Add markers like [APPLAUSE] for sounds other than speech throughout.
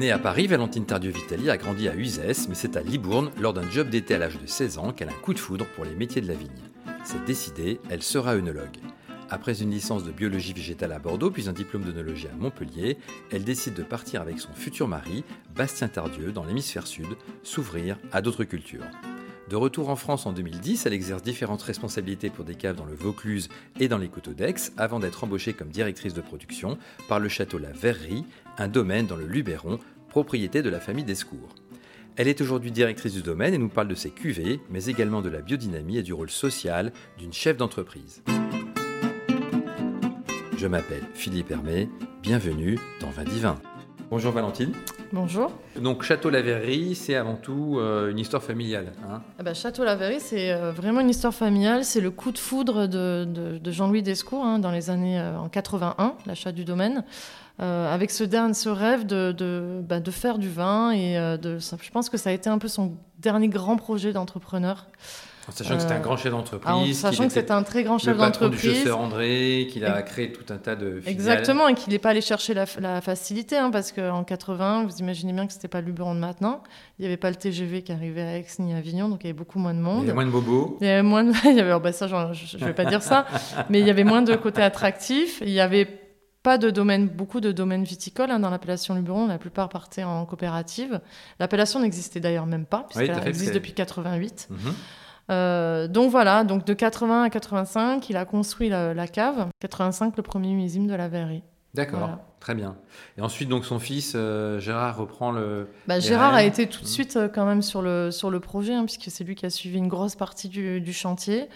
Née à Paris, Valentine Tardieu-Vitali a grandi à Uzès, mais c'est à Libourne, lors d'un job d'été à l'âge de 16 ans, qu'elle a un coup de foudre pour les métiers de la vigne. C'est décidé, elle sera œnologue. Après une licence de biologie végétale à Bordeaux, puis un diplôme d'œnologie à Montpellier, elle décide de partir avec son futur mari, Bastien Tardieu, dans l'hémisphère sud, s'ouvrir à d'autres cultures. De retour en France en 2010, elle exerce différentes responsabilités pour des caves dans le Vaucluse et dans les Coteaux d'Aix, avant d'être embauchée comme directrice de production par le château La Verrerie, un domaine dans le Luberon, propriété de la famille Descours. Elle est aujourd'hui directrice du domaine et nous parle de ses cuvées, mais également de la biodynamie et du rôle social d'une chef d'entreprise. Je m'appelle Philippe Hermé, bienvenue dans Vin Divin. Bonjour Valentine. Bonjour. Donc Château La Verrerie, c'est avant tout euh, une histoire familiale. Hein ah bah, Château La Verrerie, c'est euh, vraiment une histoire familiale. C'est le coup de foudre de, Jean-Louis Descours hein, dans les années euh, en 81, l'achat du domaine. avec ce, dernier, ce rêve de, bah, de, faire du vin et de, je pense que ça a été un peu son dernier grand projet d'entrepreneur. En sachant que c'était un euh, grand chef d'entreprise. En sachant que c'était un très grand chef d'entreprise. du chasseur André, qu'il a créé tout un tas de filiales. Exactement, et qu'il n'est pas allé chercher la, facilité, hein, parce qu'en 80, vous imaginez bien que c'était pas Luberon de maintenant. Il n'y avait pas le TGV qui arrivait à Aix ni à Avignon, donc il y avait beaucoup moins de monde. Il y avait moins de bobos. Il y avait moins de... [LAUGHS] il y avait... Oh, bah, ça, je ne vais pas dire ça, [LAUGHS] mais il y avait moins de côté attractif. Il y avait pas de domaine, beaucoup de domaines viticoles hein, dans l'appellation Luberon. La plupart partaient en coopérative. L'appellation n'existait d'ailleurs même pas, puisqu'elle existe depuis 88. Euh, donc voilà, donc de 80 à 85, il a construit la, cave. 85, le premier millésime de la verrerie. D'accord, très bien. Et ensuite, donc son fils euh, Gérard reprend le. Bah, Gérard a été tout de suite euh, quand même sur le, sur le projet, hein, puisque c'est lui qui a suivi une grosse partie du, du chantier.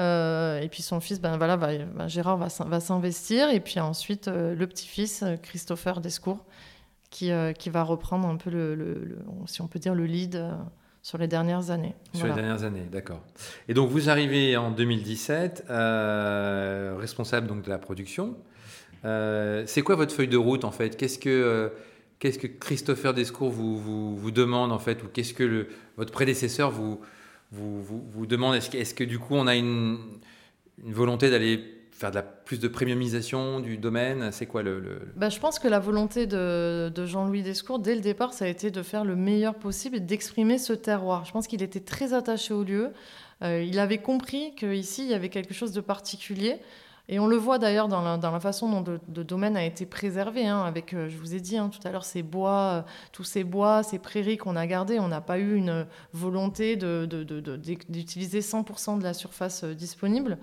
et puis son fils, ben voilà, va, Gérard va, va s'investir. Et puis ensuite, le petit-fils, Christopher Descours, qui, qui va reprendre un peu le, le, si on peut dire, le lead sur les dernières années. Sur les dernières années, d'accord. Et donc vous arrivez en 2017, euh, responsable donc de la production. Euh, c'est quoi votre feuille de route en fait? Qu'est-ce que euh, qu'est-ce que Christopher Descours vous, vous, vous, demande en fait? Ou qu'est-ce que le, votre prédécesseur vous vous, vous, demande? Est-ce que, est que du coup on a une, une volonté d'aller faire de la, plus de premiumisation du domaine C'est quoi le... Bah, je pense que la volonté de, Jean-Louis Descours, dès le départ, ça a été de faire le meilleur possible et d'exprimer ce terroir. Je pense qu'il était très attaché au lieu. Euh, il avait compris qu'ici, il y avait quelque chose de particulier. Et on le voit d'ailleurs dans la, façon dont le, domaine a été préservé, hein, avec, euh, je vous ai dit hein, tout à l'heure, ces bois, euh, tous ces bois, ces prairies qu'on a gardés. On n'a pas eu une volonté d'utiliser de, 100% de la surface disponible.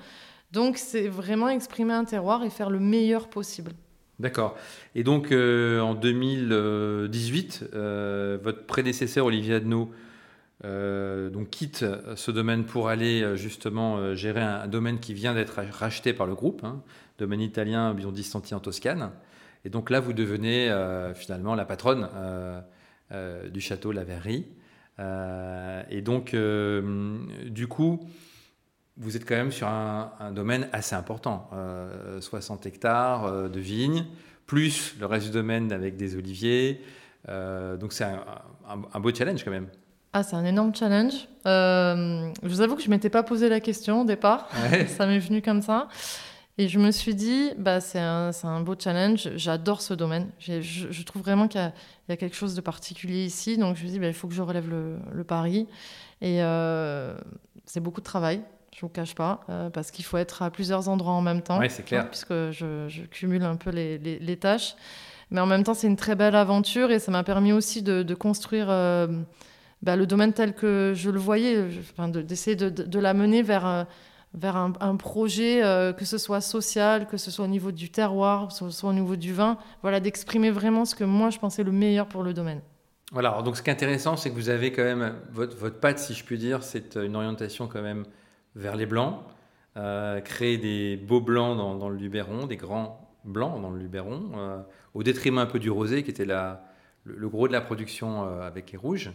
Donc c'est vraiment exprimer un terroir et faire le meilleur possible. D'accord. Et donc euh, en 2018, euh, votre prédécesseur Olivier Adno euh, donc quitte ce domaine pour aller justement gérer un, domaine qui vient d'être racheté par le groupe, hein, domaine italien Biondistanti en Toscane. Et donc là, vous devenez finalement la patronne du château La Verrerie. et donc, du coup, vous êtes quand même sur un, domaine assez important, 60 euh, hectares euh, de vignes, plus le reste du domaine avec des oliviers. Euh, donc c'est un, beau challenge quand même. Ah, c'est un énorme challenge. je vous avoue que je ne m'étais pas posé la question au départ. [LAUGHS] ça m'est venu comme ça. Et je me suis dit, bah, c'est un, un, beau challenge. J'adore ce domaine. Je, je, trouve vraiment qu'il y, a quelque chose de particulier ici. Donc je me suis dit, bah, il faut que je relève le, le pari. Et c'est beaucoup de travail je vous cache pas, euh, parce qu'il faut être à plusieurs endroits en même temps. Oui, c'est clair. puisque je, cumule un peu les, les, tâches. Mais en même temps, c'est une très belle aventure et ça m'a permis aussi de, de construire euh, bah, le domaine tel que je le voyais, enfin, d'essayer de, de, l'amener vers, euh, vers un, un projet, que ce soit social, que ce soit au niveau du terroir, que ce soit au niveau du vin, voilà, d'exprimer vraiment ce que moi je pensais le meilleur pour le domaine. Voilà, donc ce qui est intéressant, c'est que vous avez quand même, votre, votre patte, si je puis dire, c'est une orientation quand même vers les blancs, euh, créer des beaux blancs dans, le Luberon, des grands blancs dans le Luberon, euh, au détriment un peu du rosé qui était le, gros de la production euh, avec les rouges.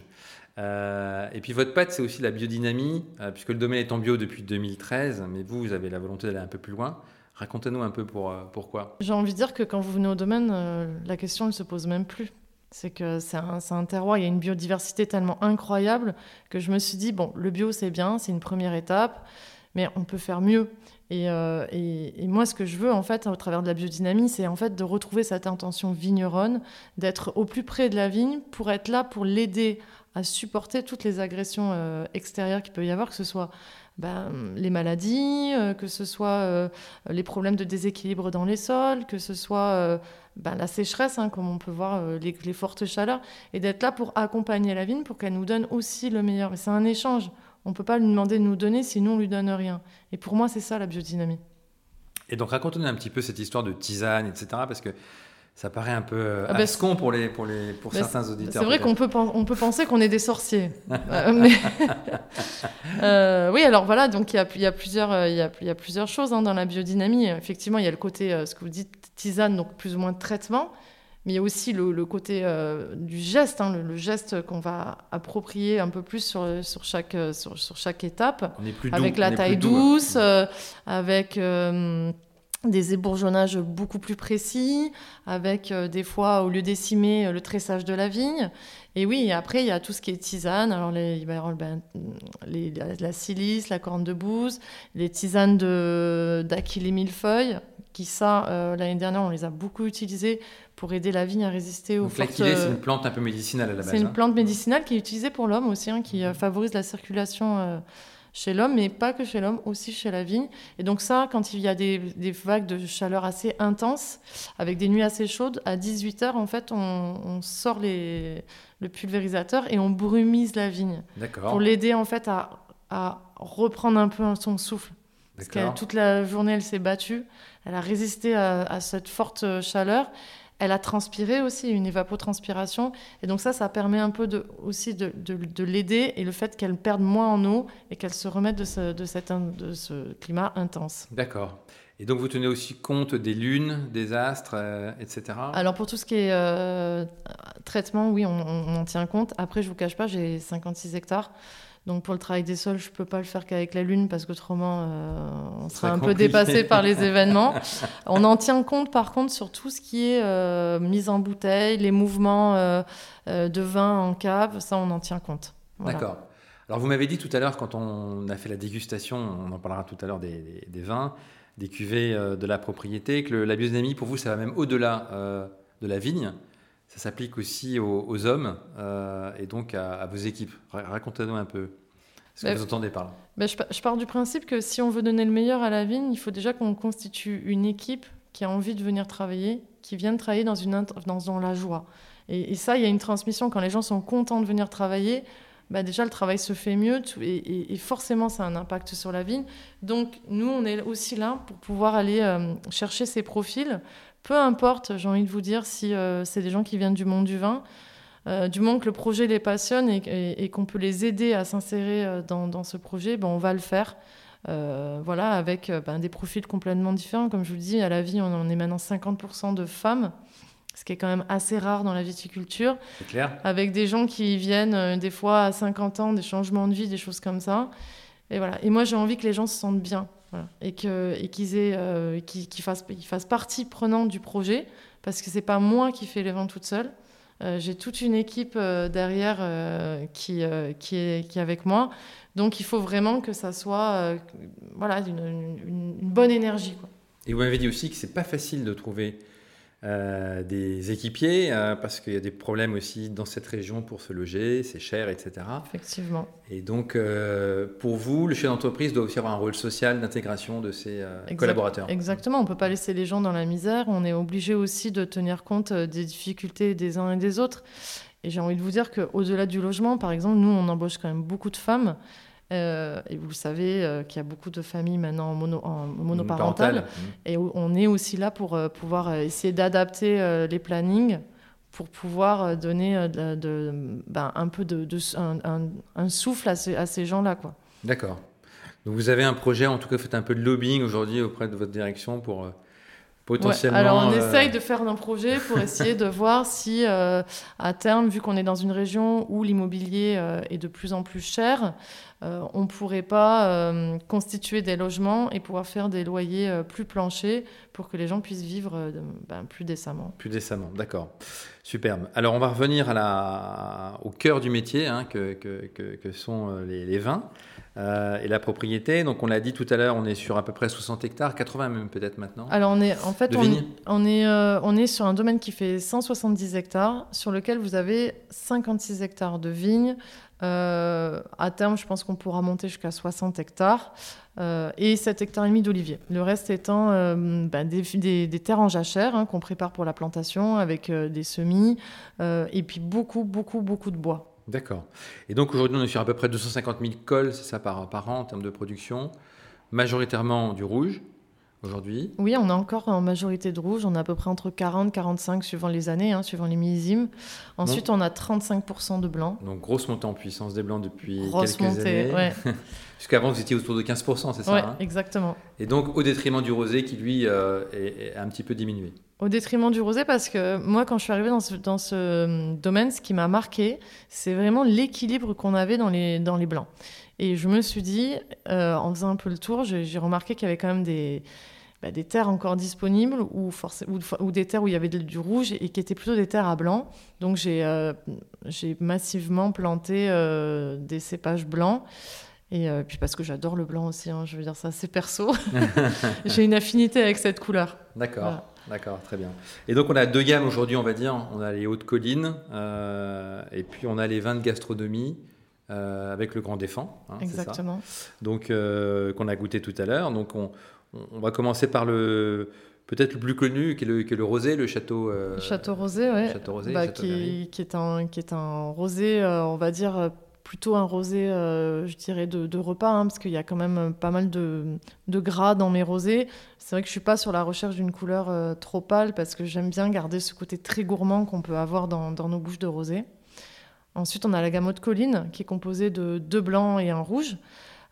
et puis votre pâte, c'est aussi la biodynamie, puisque le domaine est en bio depuis 2013, mais vous, vous avez la volonté d'aller un peu plus loin. Racontez-nous un peu pour, pourquoi. J'ai envie de dire que quand vous venez au domaine, la question ne se pose même plus. C'est que c'est un, un, terroir, il y a une biodiversité tellement incroyable que je me suis dit, bon, le bio c'est bien, c'est une première étape, mais on peut faire mieux. Et, et, moi, ce que je veux, en fait, au travers de la biodynamie, c'est en fait de retrouver cette intention vigneronne, d'être au plus près de la vigne pour être là, pour l'aider à supporter toutes les agressions extérieures qu'il peut y avoir, que ce soit ben, les maladies, que ce soit les problèmes de déséquilibre dans les sols, que ce soit ben, la sécheresse, hein, comme on peut voir euh, les, fortes chaleurs, et d'être là pour accompagner la vigne pour qu'elle nous donne aussi le meilleur. c'est un échange. On ne peut pas lui demander de nous donner sinon on lui donne rien. Et pour moi, c'est ça la biodynamie. Et donc raconte-nous un petit peu cette histoire de tisane, etc. Parce que ça paraît un peu euh, ah ben, pour, les, pour, les, pour ben, certains auditeurs. C'est vrai qu'on peut, on peut penser qu'on est des sorciers. [LAUGHS] Euh, [LAUGHS] euh, oui, alors voilà, donc il y a, y a, plusieurs, y a, y a plusieurs choses hein, dans la biodynamie. Effectivement, il y a le côté, ce que vous dites, tisane, donc plus ou moins traitement. Mais il y a aussi le, côté du geste, hein, le, geste qu'on va approprier un peu plus sur, sur, chaque, sur, sur chaque étape. On est plus doux, avec la taille douce, avec des ébourgeonnages beaucoup plus précis, avec euh, des fois, au lieu d'essimer, euh, le tressage de la vigne. Et oui, après, il y a tout ce qui est tisane. Alors, les, il va y avoir ben, les, la, silice, la corne de bouse, les tisanes d'Achille millefeuille, qui, ça, euh, l'année dernière, on les a beaucoup utilisées pour aider la vigne à résister aux Donc, l'achillée, c'est une plante un peu médicinale à la base. C'est une hein. plante médicinale qui est utilisée pour l'homme aussi, hein, qui favorise la circulation chez l'homme, mais pas que chez l'homme, aussi chez la vigne. Et donc ça, quand il y a des, vagues de chaleur assez intenses, avec des nuits assez chaudes, à 18h, en fait, on, sort les, le pulvérisateur et on brumise la vigne. Pour l'aider, en fait, à, reprendre un peu son souffle. Parce que toute la journée, elle s'est battue. Elle a résisté à cette forte chaleur. Elle a transpiré aussi, une évapotranspiration. Et donc ça, ça permet un peu aussi de, de, l'aider et le fait qu'elle perde moins en eau et qu'elle se remette de ce climat intense. D'accord. Et donc vous tenez aussi compte des lunes, des astres, euh, etc. Alors pour tout ce qui est euh, traitement, oui, on, on, en tient compte. Après, je vous cache pas, j'ai 56 hectares. Donc pour le travail des sols, je ne peux pas le faire qu'avec la Lune parce qu'autrement, euh, on serait un peu dépassé par les [LAUGHS] événements. On en tient compte par contre sur tout ce qui est euh, mise en bouteille, les mouvements de vin en cave, ça on en tient compte. D'accord. Alors vous m'avez dit tout à l'heure, quand on a fait la dégustation, on en parlera tout à l'heure des, vins, des cuvées de la propriété, que la biodynamie pour vous, ça va même au-delà de la vigne ça s'applique aussi aux, hommes euh, et donc à, vos équipes. Racontez-nous un peu ce que bah, vous entendez par là. Bah, je, pars du principe que si on veut donner le meilleur à la vigne, il faut déjà qu'on constitue une équipe qui a envie de venir travailler, qui vient travailler dans, une, dans, dans la joie. Et, ça, il y a une transmission. Quand les gens sont contents de venir travailler, bah déjà le travail se fait mieux et, forcément ça a un impact sur la vigne. Donc nous, on est aussi là pour pouvoir aller euh, chercher ces profils peu importe, j'ai envie de vous dire, si euh, c'est des gens qui viennent du monde du vin, euh, du moment que le projet les passionne et, qu'on peut les aider à s'insérer dans, ce projet, ben, on va le faire. voilà, avec ben, des profils complètement différents. Comme je vous le dis, à la vie, on est maintenant 50% de femmes, ce qui est quand même assez rare dans la viticulture. C'est clair. Avec des gens qui viennent des fois à 50 ans, des changements de vie, des choses comme ça. Et voilà. Et moi, j'ai envie que les gens se sentent bien. Et qu'ils et euh, fassent, fassent, partie prenante du projet, parce que c'est pas moi qui fais les ventes toute seule. Euh, j'ai toute une équipe euh, derrière qui, qui, est, qui est avec moi. Donc il faut vraiment que ça soit voilà, une, une, bonne énergie. Quoi. Et vous m'avez dit aussi que c'est pas facile de trouver euh, des équipiers, euh, parce qu'il y a des problèmes aussi dans cette région pour se loger, c'est cher, etc. Effectivement. Et donc, euh, pour vous, le chef d'entreprise doit aussi avoir un rôle social d'intégration de ses collaborateurs. Exactement, on ne peut pas laisser les gens dans la misère, on est obligé aussi de tenir compte des difficultés des uns et des autres. Et j'ai envie de vous dire qu'au-delà du logement, par exemple, nous, on embauche quand même beaucoup de femmes. Euh, et vous le savez euh, qu'il y a beaucoup de familles maintenant en, mono, en monoparentales. Mmh. Et on est aussi là pour euh, pouvoir essayer d'adapter les plannings pour pouvoir donner de, ben, un peu de, un, souffle à ces, à ces gens-là. D'accord. Donc vous avez un projet, en tout cas, faites un peu de lobbying aujourd'hui auprès de votre direction pour potentiellement. alors on essaye de faire un projet pour essayer de [LAUGHS] voir si, à terme, vu qu'on est dans une région où l'immobilier est de plus en plus cher, on ne pourrait pas constituer des logements et pouvoir faire des loyers plus planchers pour que les gens puissent vivre ben, plus décemment. Plus décemment, d'accord. Superbe. Alors on va revenir à la, au cœur du métier hein, que, que, que, sont les, les vins. Euh, et la propriété. Donc on l'a dit tout à l'heure, on est sur à peu près 60 hectares, 80 même peut-être maintenant. Alors on est en fait on, on, est euh, on est sur un domaine qui fait 170 hectares, sur lequel vous avez 56 hectares de vignes. Euh, à terme, je pense qu'on pourra monter jusqu'à 60 hectares et 7 hectares et demi d'oliviers. Le reste étant bah, des, des, terres en jachère hein, qu'on prépare pour la plantation avec des semis et puis beaucoup, beaucoup, beaucoup de bois. D'accord. Et donc aujourd'hui, on est sur à peu près 250 000 cols, c'est ça, par, par an en termes de production, majoritairement du rouge aujourd'hui. Oui, on a encore en majorité de rouge, on a à peu près entre 40 45 suivant les années, hein, suivant les millésimes. Ensuite, on a 35% de blanc. Donc grosse montée en puissance des blancs depuis quelques années. Ouais. [LAUGHS] Puisqu'avant, vous étiez autour de 15%, c'est ça Oui, hein? exactement. Et donc au détriment du rosé qui, lui, euh, est, est un petit peu diminué. Au détriment du rosé, parce que moi, quand je suis arrivée dans ce, dans ce euh, domaine, ce qui m'a marqué, c'est vraiment l'équilibre qu'on avait dans les, dans les blancs. Et je me suis dit, euh, en faisant un peu le tour, j'ai remarqué qu'il y avait quand même des, bah, des terres encore disponibles ou, ou, ou, des terres où il y avait du rouge et qui étaient plutôt des terres à blanc. Donc j'ai euh, massivement planté des cépages blancs. Et puis parce que j'adore le blanc aussi, hein, je veux dire ça, c'est perso. [LAUGHS] j'ai une affinité avec cette couleur. D'accord. D'accord, très bien. Et donc on a deux gammes aujourd'hui, on va dire. On a les hautes collines euh, et puis on a les vins de gastronomie euh, avec le Grand Défend. Hein, Exactement. Donc euh, qu'on a goûté tout à l'heure. Donc on, on, va commencer par le peut-être le plus connu, qui est le, qui est le rosé, le château. château rosé, oui. Château rosé, bah, qui, qui, est un qui est un rosé, on va dire plutôt un rosé, euh, je dirais, de, repas, hein, parce qu'il y a quand même pas mal de, gras dans mes rosés. C'est vrai que je suis pas sur la recherche d'une couleur euh, trop pâle, parce que j'aime bien garder ce côté très gourmand qu'on peut avoir dans, nos bouches de rosé. Ensuite, on a la gamme de colline, qui est composée de deux blancs et un rouge.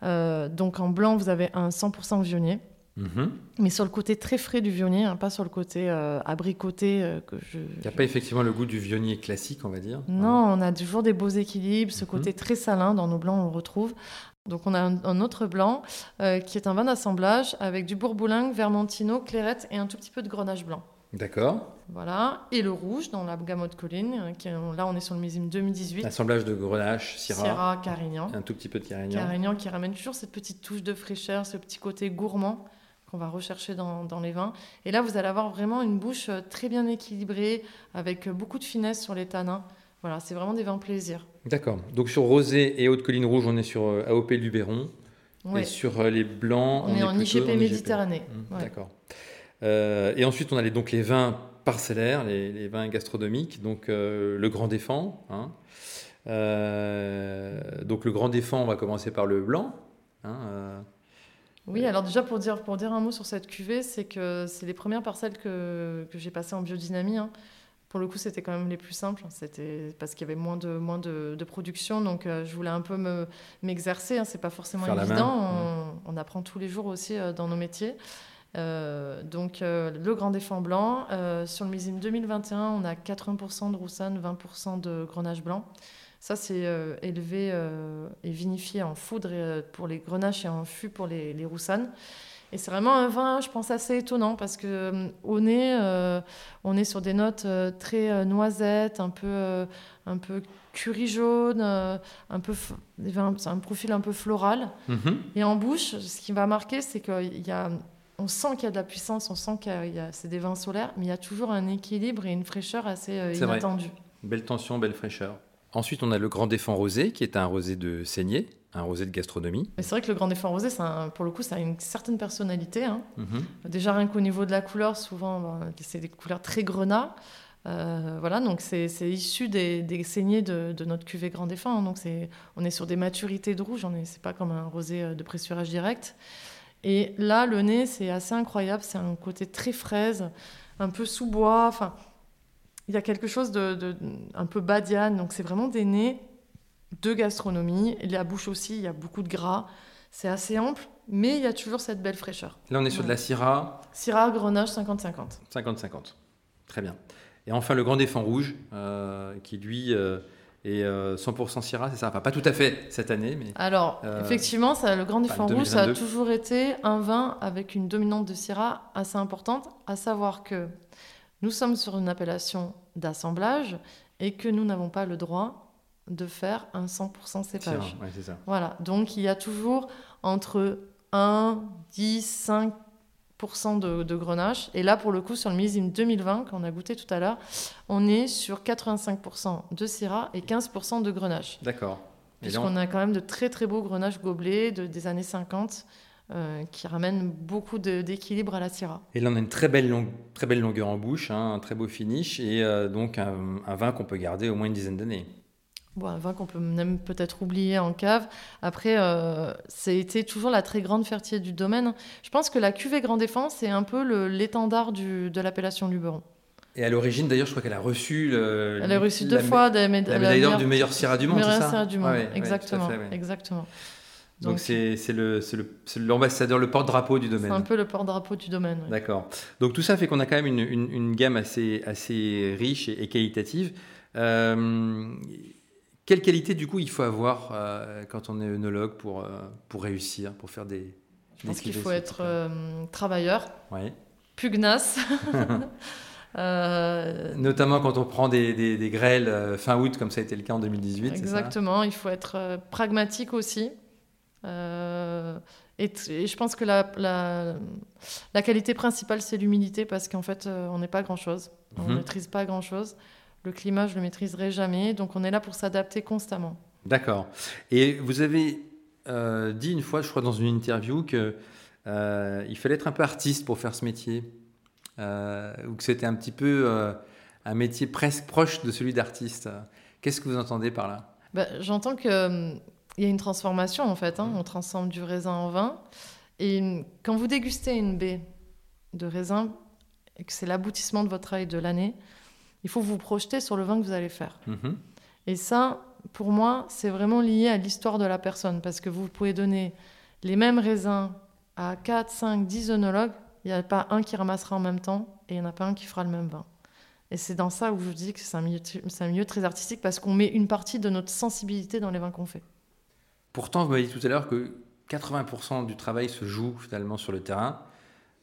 Euh, donc en blanc, vous avez un 100% vionnier. Mhm. Mais sur le côté très frais du vionnier, hein, pas sur le côté euh, abricoté euh, que je. Il n'y a pas effectivement le goût du vionnier classique, on va dire? Non, on a toujours des beaux équilibres. Ce mhm. côté très salin dans nos blancs, on le retrouve. Donc on a un, autre blanc euh, qui est un vin d'assemblage avec du bourboulingue, vermentino, clairette et un tout petit peu de grenache blanc. D'accord. Voilà. Et le rouge dans la gamme de colline. Qui, là, on est sur le millésime 2018. Assemblage de grenache, syrah. Syrah, carignan. Un tout petit peu de carignan. Carignan qui ramène toujours cette petite touche de fraîcheur, ce petit côté gourmand qu'on va rechercher dans, les vins. Et là, vous allez avoir vraiment une bouche euh, très bien équilibrée, avec euh, beaucoup de finesse sur les tanins. Voilà, c'est vraiment des vins plaisir. D'accord. Donc sur rosé et haute colline rouge, on est sur euh, AOP Luberon. Et sur les blancs, on, est, en IGP Méditerranée. Mmh, d'accord. et ensuite, on a les, donc les vins parcellaires, les, vins gastronomiques. Donc le Grand Défend. Hein. donc le Grand Défend, on va commencer par le blanc. Hein, oui, alors déjà pour dire, pour dire un mot sur cette cuvée, c'est que c'est les premières parcelles que, que j'ai passées en biodynamie. Hein. Pour le coup, c'était quand même les plus simples. C'était parce qu'il y avait moins de, moins de, production. Donc, euh, je voulais un peu m'exercer. hein. C'est pas forcément évident. On, on, apprend tous les jours aussi euh, dans nos métiers. Euh, donc, le Grand Défend Blanc. sur le millésime 2021, on a 80% de roussanne, 20% de grenache blanc. Ça, c'est euh, élevé euh, et vinifié en foudre euh, pour les grenaches et en fût pour les, les roussanes. Et c'est vraiment un vin, je pense, assez étonnant parce que au nez, on est sur des notes très noisettes, un peu, un peu curry jaune, un peu, un profil un peu floral. Mm-hmm. Et en bouche, ce qui va marquer, c'est qu'il y a on sent qu'il y a de la puissance, on sent qu'il y a, c'est des vins solaires, mais il y a toujours un équilibre et une fraîcheur assez inattendue. Belle tension, belle fraîcheur. Ensuite, on a le Grand Défend Rosé, qui est un rosé de saignée, un rosé de gastronomie. C'est vrai que le Grand Défend Rosé, pour le coup, ça a une certaine personnalité. Hein. Mhm. Déjà, rien qu'au niveau de la couleur, souvent, c'est des couleurs très grenat. Euh, voilà, donc c'est issu des, saignées de, notre cuvée Grand Défend. Hein. donc on est sur des maturités de rouge, c'est pas comme un rosé euh, de pressurage direct. Et là, le nez, c'est assez incroyable. C'est un côté très fraise, un peu sous-bois. Enfin, il y a quelque chose de, un peu badiane, donc c'est vraiment des nez de gastronomie. Et la bouche aussi, il y a beaucoup de gras. C'est assez ample, mais il y a toujours cette belle fraîcheur. Là, on est sur de la Syrah. Syrah Grenache 50-50. 50-50. Très bien. Et enfin, le Grand Défend Rouge, euh, qui lui euh, et 100% Syrah, c'est ça? Enfin, pas tout à fait cette année, mais. Alors, effectivement, ça, le Grand Défunt Rouge, ça a toujours été un vin avec une dominante de Syrah assez importante, à savoir que nous sommes sur une appellation d'assemblage et que nous n'avons pas le droit de faire un 100% cépage. ça. Voilà, donc il y a toujours entre 1, 10, 5 de, de, grenache. Et là, pour le coup, sur le millésime 2020, qu'on a goûté tout à l'heure, on est sur 85% de Syrah et 15% de grenache. D'accord. Puisqu'on a quand même de très très beaux grenaches gobelets de, des années 50 euh, qui ramènent beaucoup d'équilibre à la Syrah. Et là, on a une très belle, très belle longueur en bouche, hein, un très beau finish et euh, donc un, un vin qu'on peut garder au moins une dizaine d'années. Bon, un vin qu'on peut même peut-être oublier en cave. Après, euh, c'était toujours la très grande fertier du domaine. Je pense que la cuvée Grand Défense, c'est un peu l'étendard de l'appellation Luberon. Et à l'origine, d'ailleurs, je crois qu'elle a reçu. Le, Elle a reçu deux fois la médaille d'or du meilleur Syrah du monde, c'est ça Syrah du monde, exactement. exactement. Donc c'est l'ambassadeur, le, porte-drapeau du domaine. C'est un peu le porte-drapeau du domaine. D'accord. Donc tout ça fait qu'on a quand même une, une, gamme assez, assez riche et, qualitative. Euh, quelle qualité, du coup, il faut avoir euh, quand on est œnologue pour, euh, pour réussir, pour faire des. Je pense qu'il faut être travailleur, pugnace. [LAUGHS] Notamment quand on prend des, des, grêles fin août, comme ça a été le cas en 2018. Exactement, il faut être pragmatique aussi. Et, je pense que la, la, la qualité principale, c'est l'humilité, parce qu'en fait, on n'est pas grand-chose. On ne mhm. maîtrise pas grand-chose. Le climat, je le maîtriserai jamais, donc on est là pour s'adapter constamment. D'accord. Et vous avez euh, dit une fois, je crois, dans une interview, que euh, il fallait être un peu artiste pour faire ce métier, euh, ou que c'était un petit peu un métier presque proche de celui d'artiste. Qu'est-ce que vous entendez par là? Bah, J'entends qu'il y a une transformation en fait. Hein. On transforme du raisin en vin. Et quand vous dégustez une baie de raisin, et que c'est l'aboutissement de votre travail de l'année, il faut vous projeter sur le vin que vous allez faire. Mhm. Et ça, pour moi, c'est vraiment lié à l'histoire de la personne, parce que vous pouvez donner les mêmes raisins à 4, 5, 10 œnologues, il n'y a pas un qui ramassera en même temps, et il n'y en a pas un qui fera le même vin. Et c'est dans ça où je dis que c'est un, milieu, un milieu très artistique, parce qu'on met une partie de notre sensibilité dans les vins qu'on fait. Pourtant, vous m'avez dit tout à l'heure que 80% du travail se joue finalement sur le terrain.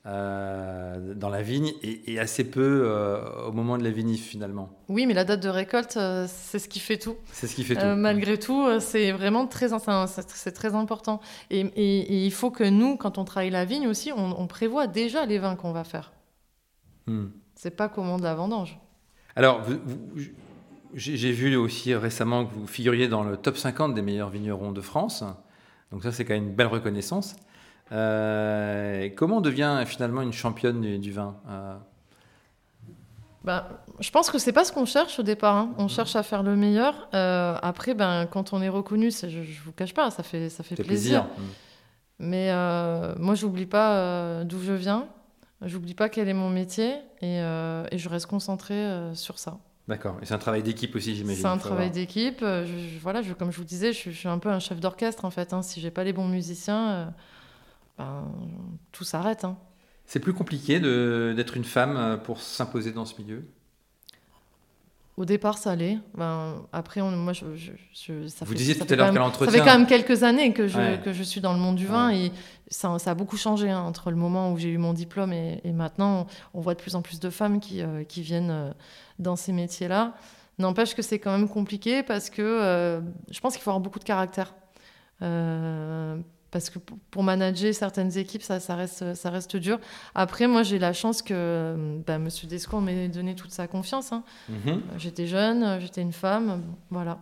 Euh, dans la vigne et, assez peu euh, au moment de la vinif finalement. Oui, mais la date de récolte, euh, c'est ce qui fait tout. C'est ce qui fait tout. malgré tout, c'est vraiment très, c'est très important. Et, il faut que nous, quand on travaille la vigne aussi, on, prévoit déjà les vins qu'on va faire. Hmm. C'est pas comment de la vendange. Alors, j'ai vu aussi récemment que vous figuriez dans le top 50 des meilleurs vignerons de France. Donc ça, c'est quand même une belle reconnaissance. Euh, comment on devient finalement une championne du, vin euh? Ben, je pense que c'est pas ce qu'on cherche au départ. Hein. On cherche à faire le meilleur. Euh, après, ben, quand on est reconnu, je, ne vous cache pas, ça fait, ça fait plaisir. Mhm. Mais moi, j'oublie pas d'où je viens. J'oublie pas quel est mon métier et, et je reste concentrée sur ça. D'accord. Et c'est un travail d'équipe aussi, j'imagine. C'est un travail d'équipe. voilà, je, comme je vous disais, je, suis un peu un chef d'orchestre en fait. Hein. Si j'ai pas les bons musiciens, ben, tout s'arrête. Hein. C'est plus compliqué d'être une femme euh, pour s'imposer dans ce milieu? Au départ, ça allait. Ben, après, moi, je, ça Vous disiez tout à l'heure qu'à l'entretien. Ça fait quand même quelques années que je, que je suis dans le monde du vin et ça, ça, a beaucoup changé hein, entre le moment où j'ai eu mon diplôme et, maintenant, on voit de plus en plus de femmes qui, euh, qui viennent euh, dans ces métiers-là. N'empêche que c'est quand même compliqué parce que je pense qu'il faut avoir beaucoup de caractère parce que pour manager certaines équipes, ça, ça, reste, ça reste dur. Après, moi, j'ai la chance que bah, M. Descours m'ait donné toute sa confiance. Hein. Mhm. J'étais jeune, j'étais une femme, voilà.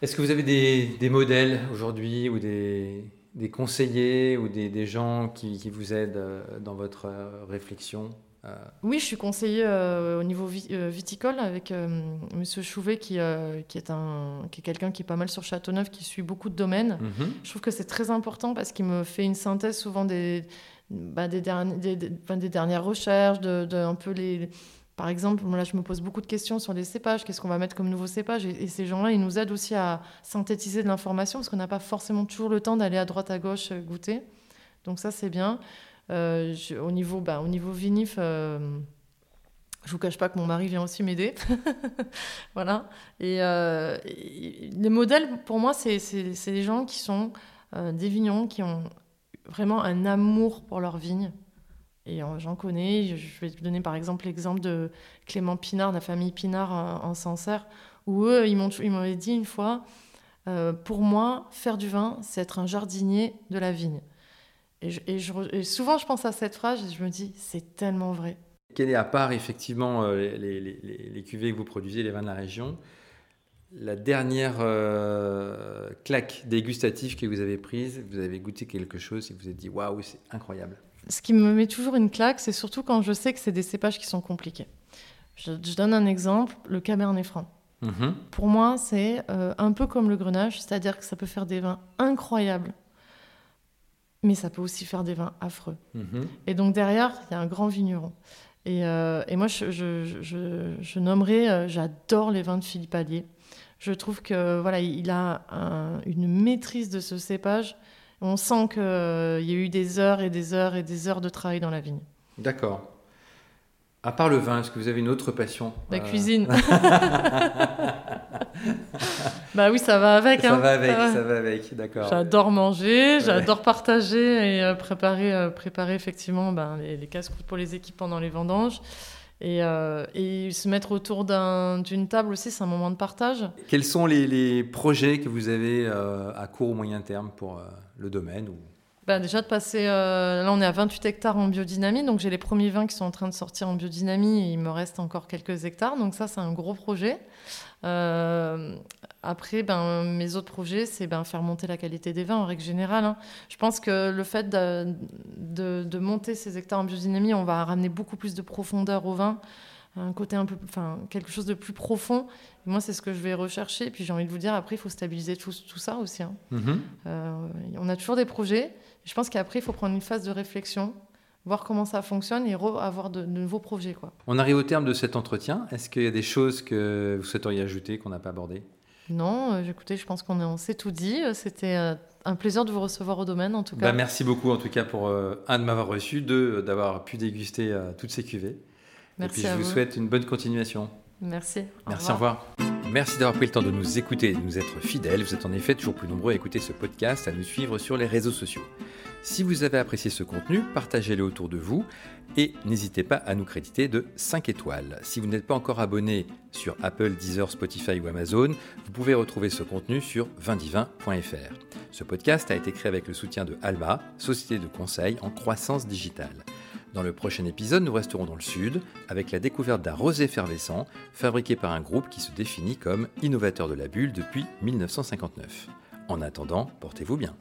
Est-ce que vous avez des, des modèles aujourd'hui ou des, des, conseillers ou des, des gens qui, qui, vous aident euh, dans votre euh, réflexion euh, oui, je suis conseiller euh, au niveau euh, viticole avec Monsieur Chouvet, qui, qui est, un, qui est quelqu'un qui est pas mal sur Châteauneuf, qui suit beaucoup de domaines. Mhm. Je trouve que c'est très important parce qu'il me fait une synthèse souvent des, bah, des, des, des, dernières recherches, de, un peu les, par exemple, là, je me pose beaucoup de questions sur les cépages. Qu'est-ce qu'on va mettre comme nouveau cépage et, et, ces gens-là, ils nous aident aussi à synthétiser de l'information parce qu'on n'a pas forcément toujours le temps d'aller à droite, à gauche goûter. Donc ça, c'est bien. Euh, au, niveau, bah, au niveau vinif, euh, Je vous cache pas que mon mari vient aussi m'aider. [LAUGHS] voilà. Et, les modèles, pour moi, c'est les gens qui sont des vignons, qui ont vraiment un amour pour leur vigne. Et j'en connais. Je vais te donner par exemple l'exemple de Clément Pinard, de la famille Pinard en, Sancerre, où eux, ils m'avaient dit une fois euh, Pour moi, faire du vin, c'est être un jardinier de la vigne. Et, souvent, je pense à cette phrase et je me dis C'est tellement vrai. Quelle est, à part effectivement euh, les, cuvées que vous produisez, les vins de la région, la dernière euh, claque dégustative que vous avez prise, vous avez goûté quelque chose et vous vous êtes dit waouh, c'est incroyable ce qui me met toujours une claque, c'est surtout quand je sais que c'est des cépages qui sont compliqués. Je, donne un exemple, le Cabernet Franc. Mhm. Pour moi, c'est euh, un peu comme le Grenache, c'est-à-dire que ça peut faire des vins incroyables, mais ça peut aussi faire des vins affreux. Mhm. Et donc derrière, il y a un grand vigneron. Et, euh, moi, je, je, nommerai, euh, j'adore les vins de Philippe Allier. Je trouve que voilà, il a une maîtrise de ce cépage on sent qu'il euh, y a eu des heures et des heures et des heures de travail dans la vigne. D'accord. À part le vin, est-ce que vous avez une autre passion? La cuisine. [LAUGHS] [LAUGHS] bah oui, ça va avec. Ça hein. va avec, ça va, avec, d'accord. J'adore manger, j'adore partager et euh, préparer, euh, préparer effectivement ben, les, les casse-croûtes pour les équipes pendant les vendanges. Et, et, se mettre autour d'une table aussi, c'est un moment de partage. Quels sont les, les projets que vous avez à court ou moyen terme pour, le domaine ou... Ben déjà de passer, euh, là on est à 28 hectares en biodynamie, donc j'ai les premiers vins qui sont en train de sortir en biodynamie et il me reste encore quelques hectares, donc ça c'est un gros projet. Euh, après, ben, mes autres projets, c'est ben, faire monter la qualité des vins en règle générale. Hein. Je pense que le fait de, monter ces hectares en biodynamie, on va ramener beaucoup plus de profondeur au vin un côté un peu, enfin, quelque chose de plus profond. moi, c'est ce que je vais rechercher. Et puis, j'ai envie de vous dire, après, il faut stabiliser tout, tout ça aussi. Hein. Mm-hmm. Euh, on a toujours des projets. Je pense qu'après, il faut prendre une phase de réflexion, voir comment ça fonctionne et avoir de, nouveaux projets. Quoi. On arrive au terme de cet entretien. Est-ce qu'il y a des choses que vous souhaiteriez ajouter qu'on n'a pas abordées? Non, euh, écoutez, je pense qu'on s'est tout dit. C'était euh, un plaisir de vous recevoir au domaine, en tout cas. Bah, merci beaucoup, en tout cas, pour un, de m'avoir reçu, deux, d'avoir pu déguster toutes ces cuvées. Merci et puis je vous, souhaite une bonne continuation. Merci. Merci, au revoir. Merci d'avoir pris le temps de nous écouter et de nous être fidèles. Vous êtes en effet toujours plus nombreux à écouter ce podcast, à nous suivre sur les réseaux sociaux. Si vous avez apprécié ce contenu, partagez-le autour de vous et n'hésitez pas à nous créditer de 5 étoiles. Si vous n'êtes pas encore abonné sur Apple, Deezer, Spotify ou Amazon, vous pouvez retrouver ce contenu sur vindivin.fr. Ce podcast a été créé avec le soutien de Alma, société de conseil en croissance digitale. Dans le prochain épisode, nous resterons dans le sud avec la découverte d'un rosé effervescent fabriqué par un groupe qui se définit comme innovateur de la bulle depuis 1959. En attendant, portez-vous bien.